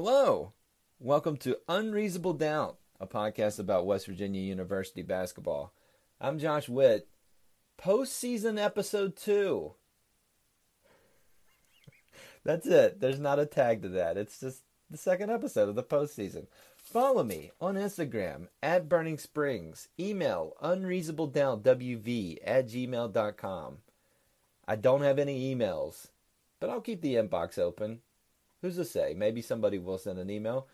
Hello. Welcome to Unreasonable Doubt, a podcast about West Virginia University basketball. I'm Josh Witt. Postseason episode two. That's it. There's not a tag to that. It's just the second episode of the postseason. Follow me on Instagram at Burning Springs. Email unreasonabledoubtwv at gmail.com. I don't have any emails, but I'll keep the inbox open. Who's to say? Maybe somebody will send an email.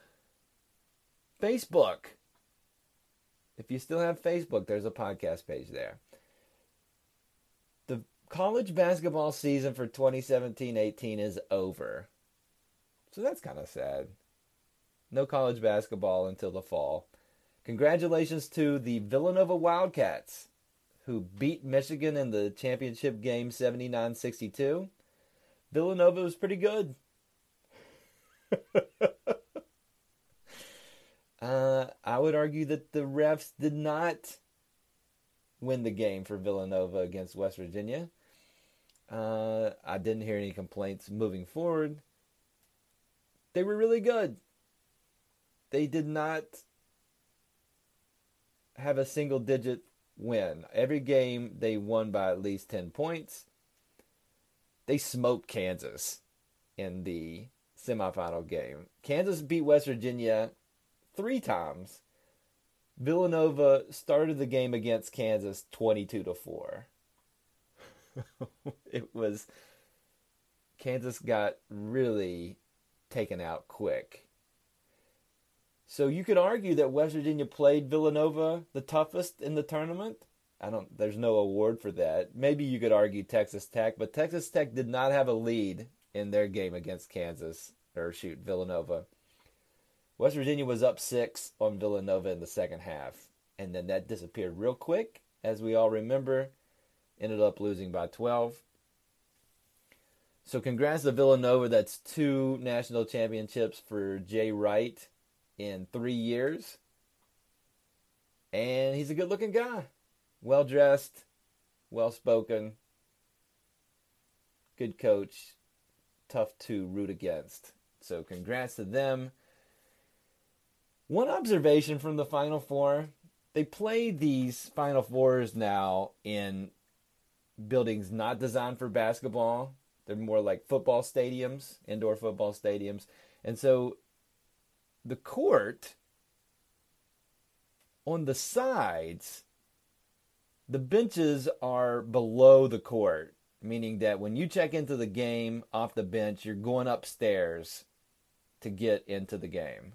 Facebook. If you still have Facebook, there's a podcast page there. The college basketball season for 2017 18 is over. So that's kind of sad. No college basketball until the fall. Congratulations to the Villanova Wildcats, who beat Michigan in the championship game 79 62. Villanova was pretty good. Uh, I would argue that the refs did not win the game for Villanova against West Virginia. Uh, I didn't hear any complaints moving forward. They were really good. They did not have a single digit win. Every game they won by at least 10 points. They smoked Kansas in the semifinal game. Kansas beat West Virginia three times. Villanova started the game against Kansas 22 to 4. it was Kansas got really taken out quick. So you could argue that West Virginia played Villanova the toughest in the tournament. I don't there's no award for that. Maybe you could argue Texas Tech, but Texas Tech did not have a lead in their game against Kansas or shoot Villanova. West Virginia was up 6 on Villanova in the second half, and then that disappeared real quick as we all remember, ended up losing by 12. So congrats to Villanova. That's two national championships for Jay Wright in three years. And he's a good looking guy. Well dressed, well spoken, good coach, tough to root against. So congrats to them. One observation from the Final Four they play these Final Fours now in buildings not designed for basketball. They're more like football stadiums, indoor football stadiums. And so the court on the sides, the benches are below the court, meaning that when you check into the game off the bench, you're going upstairs to get into the game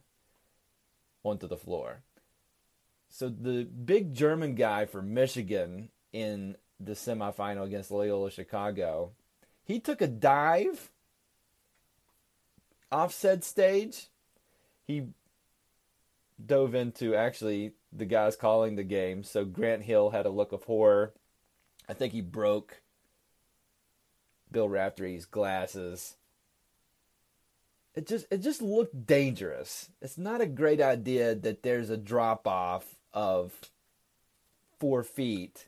onto the floor. So the big German guy for Michigan in the semifinal against Loyola Chicago, he took a dive off said stage he dove into actually the guys calling the game. So Grant Hill had a look of horror. I think he broke Bill Raftery's glasses. It just it just looked dangerous. It's not a great idea that there's a drop off of four feet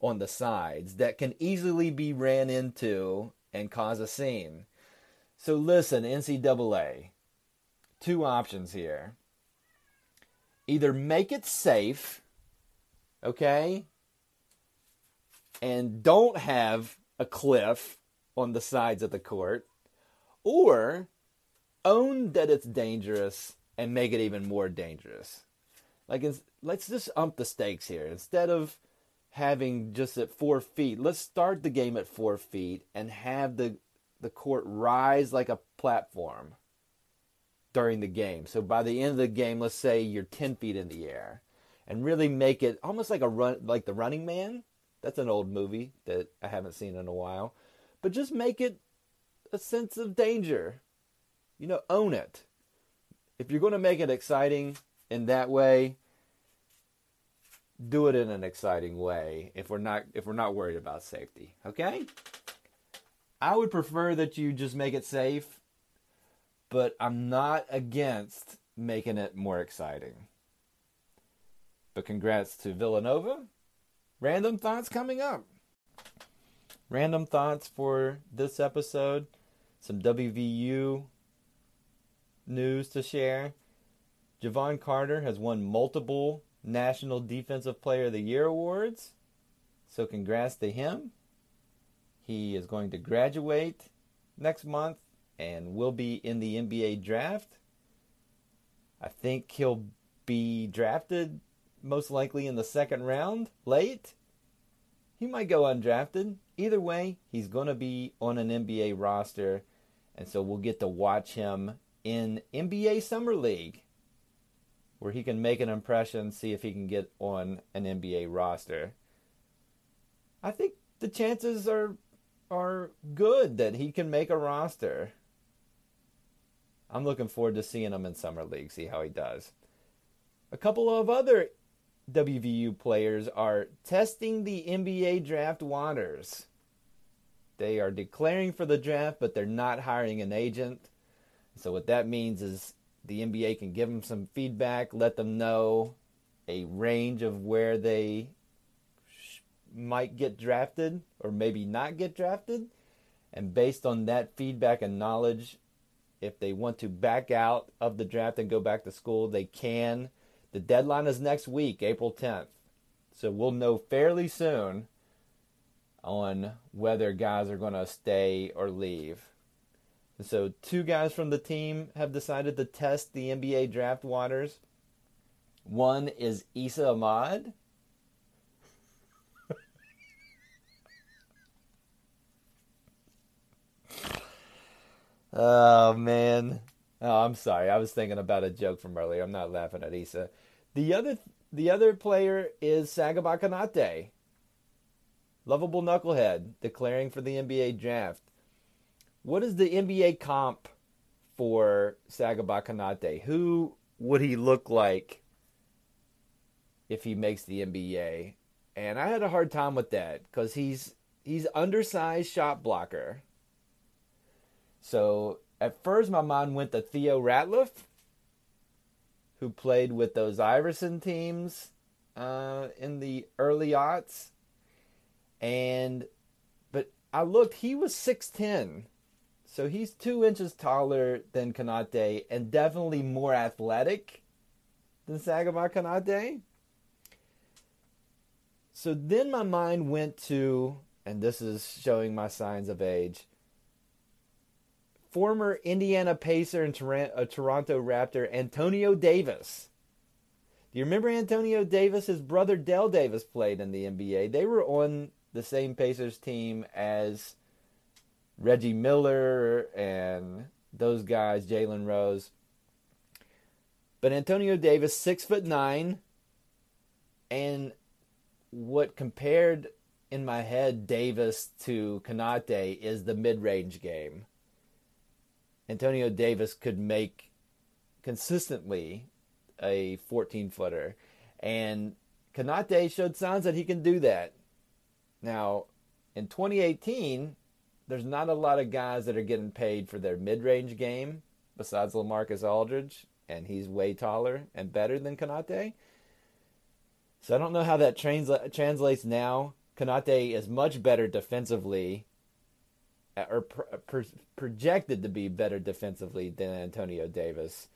on the sides that can easily be ran into and cause a scene. So listen, NCAA, two options here. Either make it safe, okay, and don't have a cliff on the sides of the court, or own that it's dangerous and make it even more dangerous. Like, let's just ump the stakes here. Instead of having just at four feet, let's start the game at four feet and have the the court rise like a platform during the game. So by the end of the game, let's say you're 10 feet in the air and really make it almost like a run, like the running man. That's an old movie that I haven't seen in a while, but just make it a sense of danger. You know, own it. If you're going to make it exciting in that way, do it in an exciting way if we're not if we're not worried about safety, okay? I would prefer that you just make it safe, but I'm not against making it more exciting. But congrats to Villanova. Random thoughts coming up. Random thoughts for this episode. Some WVU news to share. Jevon Carter has won multiple National Defensive Player of the Year awards. So congrats to him. He is going to graduate next month and will be in the NBA draft. I think he'll be drafted most likely in the second round, late. He might go undrafted. Either way, he's going to be on an NBA roster, and so we'll get to watch him in NBA Summer League, where he can make an impression, see if he can get on an NBA roster. I think the chances are are good that he can make a roster. I'm looking forward to seeing him in summer league, see how he does. A couple of other WVU players are testing the NBA draft waters. They are declaring for the draft, but they're not hiring an agent. So what that means is the NBA can give them some feedback, let them know a range of where they might get drafted or maybe not get drafted. And based on that feedback and knowledge, if they want to back out of the draft and go back to school, they can. The deadline is next week, April 10th. So we'll know fairly soon on whether guys are going to stay or leave. So, two guys from the team have decided to test the NBA draft waters. One is Esa Ahmad, Oh man. Oh, I'm sorry. I was thinking about a joke from earlier. I'm not laughing at Esa. The other the other player is Sagaba Konate. Lovable knucklehead declaring for the NBA draft. What is the NBA comp for Sagaba Konate? Who would he look like if he makes the NBA? And I had a hard time with that because he's he's undersized shot blocker. So at first, my mind went to Theo Ratliff, who played with those Iverson teams uh, in the early aughts, and but I looked, he was six ten, so he's two inches taller than Konate and definitely more athletic than Sagaba Konate. So then my mind went to, and this is showing my signs of age former Indiana Pacer and uh, Toronto Raptor Antonio Davis. Do you remember Antonio Davis? His brother Dale Davis played in the NBA. They were on the same Pacers team as Reggie Miller and those guys, Jalen Rose. But Antonio Davis, six foot nine, and what compared in my head Davis to Konate is the mid range game. Antonio Davis could make consistently a 14 footer. And Konate showed signs that he can do that. Now, in 2018, there's not a lot of guys that are getting paid for their mid range game besides Lamarcus Aldridge, and he's way taller and better than Konate. So I don't know how that transla- translates now. Konate is much better defensively or pro- projected to be better defensively than Antonio Davis.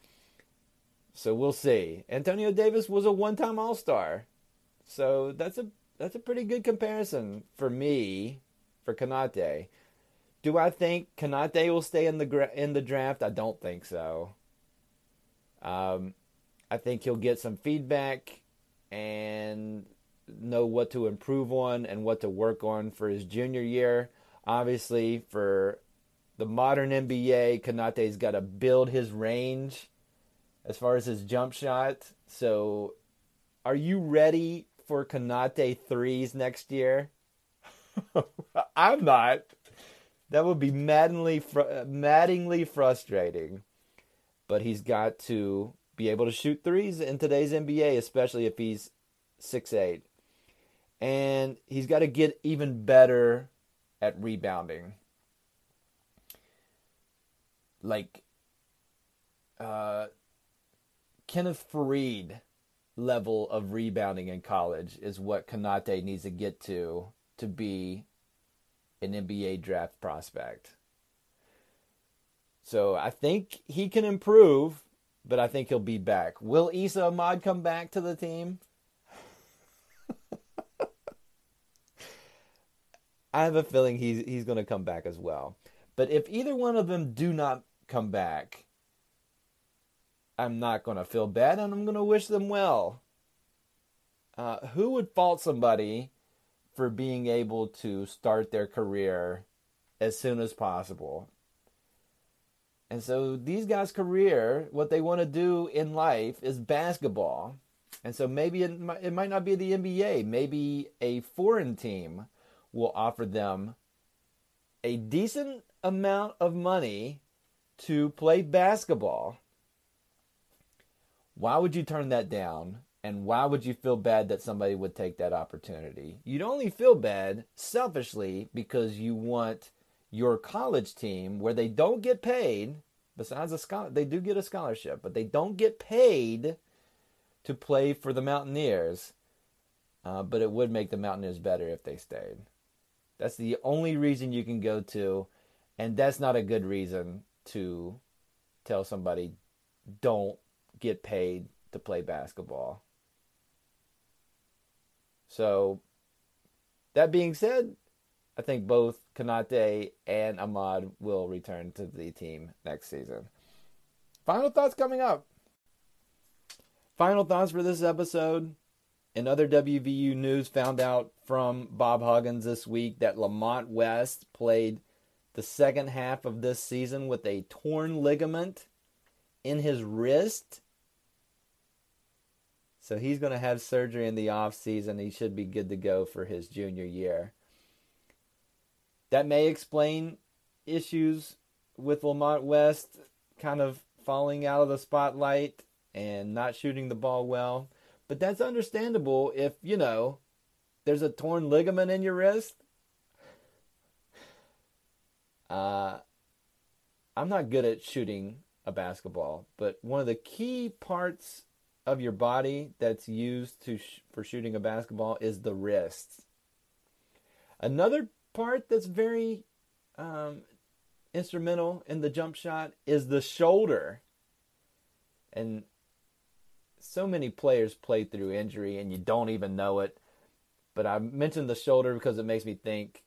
So we'll see. Antonio Davis was a one-time All-Star, so that's a that's a pretty good comparison for me for Konate. Do I think Konate will stay in the gra- in the draft? I don't think so. Um, I think he'll get some feedback and know what to improve on and what to work on for his junior year. Obviously, for the modern NBA, Konate's got to build his range as far as his jump shot. So, are you ready for Konate threes next year? I'm not. That would be maddeningly, fr- maddeningly frustrating. But he's got to be able to shoot threes in today's NBA, especially if he's six eight, and he's got to get even better at rebounding. Like uh, Kenneth Faried level of rebounding in college is what Konate needs to get to to be an NBA draft prospect. So I think he can improve, but I think he'll be back. Will Esa Ahmad come back to the team? I have a feeling he's he's going to come back as well. But if either one of them do not come back, I'm not going to feel bad and I'm going to wish them well. Uh, who would fault somebody for being able to start their career as soon as possible? And so these guys' career, what they want to do in life is basketball. And so maybe it might, it might not be the NBA. Maybe a foreign team will offer them a decent amount of money to play basketball. Why would you turn that down? And why would you feel bad that somebody would take that opportunity? You'd only feel bad selfishly because you want your college team where they don't get paid besides a scholar they do get a scholarship but they don't get paid to play for the mountaineers uh, but it would make the mountaineers better if they stayed that's the only reason you can go to and that's not a good reason to tell somebody don't get paid to play basketball so that being said I think both Konate and Ahmad will return to the team next season. Final thoughts coming up. Final thoughts for this episode. In other WVU news, found out from Bob Huggins this week that Lamont West played the second half of this season with a torn ligament in his wrist. So he's going to have surgery in the off season. He should be good to go for his junior year. That may explain issues with Lamont West kind of falling out of the spotlight and not shooting the ball well. But that's understandable if, you know, there's a torn ligament in your wrist. Uh, I'm not good at shooting a basketball, but one of the key parts of your body that's used to sh- for shooting a basketball is the wrist. Another part that's very um, instrumental in the jump shot is the shoulder. And so many players play through injury and you don't even know it. But I mentioned the shoulder because it makes me think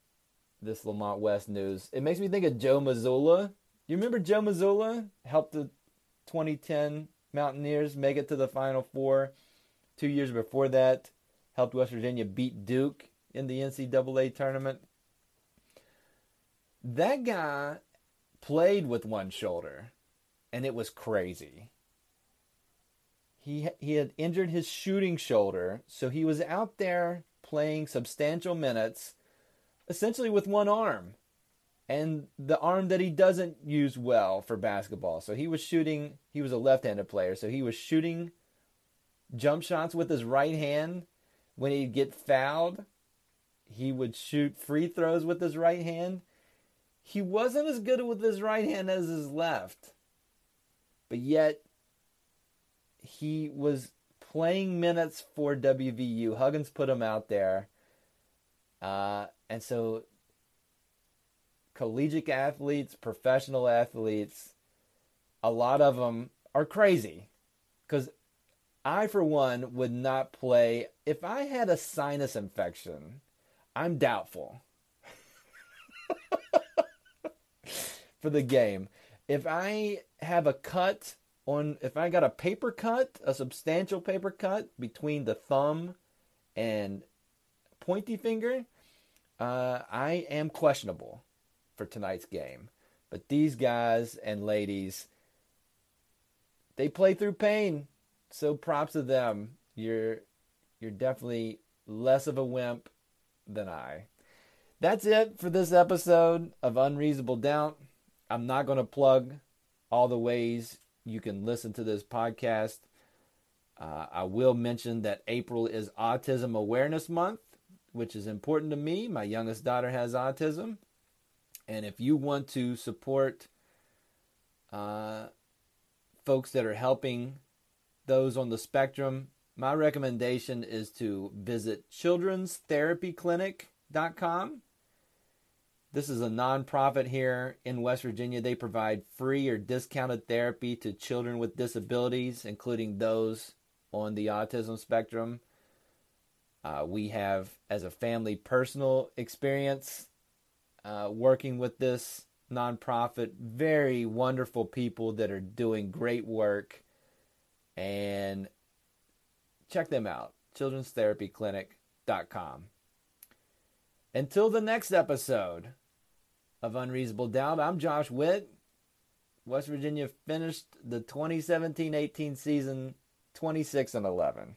this Lamont West news. It makes me think of Joe Mazzulla. You remember Joe Mazzulla helped the 2010 Mountaineers make it to the Final Four. Two years before that, helped West Virginia beat Duke in the NCAA tournament that guy played with one shoulder and it was crazy. He he had injured his shooting shoulder, so he was out there playing substantial minutes essentially with one arm. And the arm that he doesn't use well for basketball. So he was shooting, he was a left-handed player, so he was shooting jump shots with his right hand when he'd get fouled. He would shoot free throws with his right hand he wasn't as good with his right hand as his left. But yet, he was playing minutes for WVU. Huggins put him out there. Uh, and so, collegiate athletes, professional athletes, a lot of them are crazy. Because I, for one, would not play. If I had a sinus infection, I'm doubtful. for the game. If I have a cut on, if I got a paper cut, a substantial paper cut between the thumb and pointy finger, uh, I am questionable for tonight's game. But these guys and ladies, they play through pain. So props to them. You're you're definitely less of a wimp than I. That's it for this episode of Unreasonable Doubt. I'm not going to plug all the ways you can listen to this podcast. Uh, I will mention that April is Autism Awareness Month, which is important to me. My youngest daughter has autism. And if you want to support uh, folks that are helping those on the spectrum, my recommendation is to visit children'stherapyclinic.com. This is a nonprofit here in West Virginia. They provide free or discounted therapy to children with disabilities, including those on the autism spectrum. Uh, we have, as a family, personal experience uh, working with this nonprofit. Very wonderful people that are doing great work. And check them out children'stherapyclinic.com. Until the next episode of Unreasonable Doubt, I'm Josh Witt. West Virginia finished the 2017 18 season 26 and 11.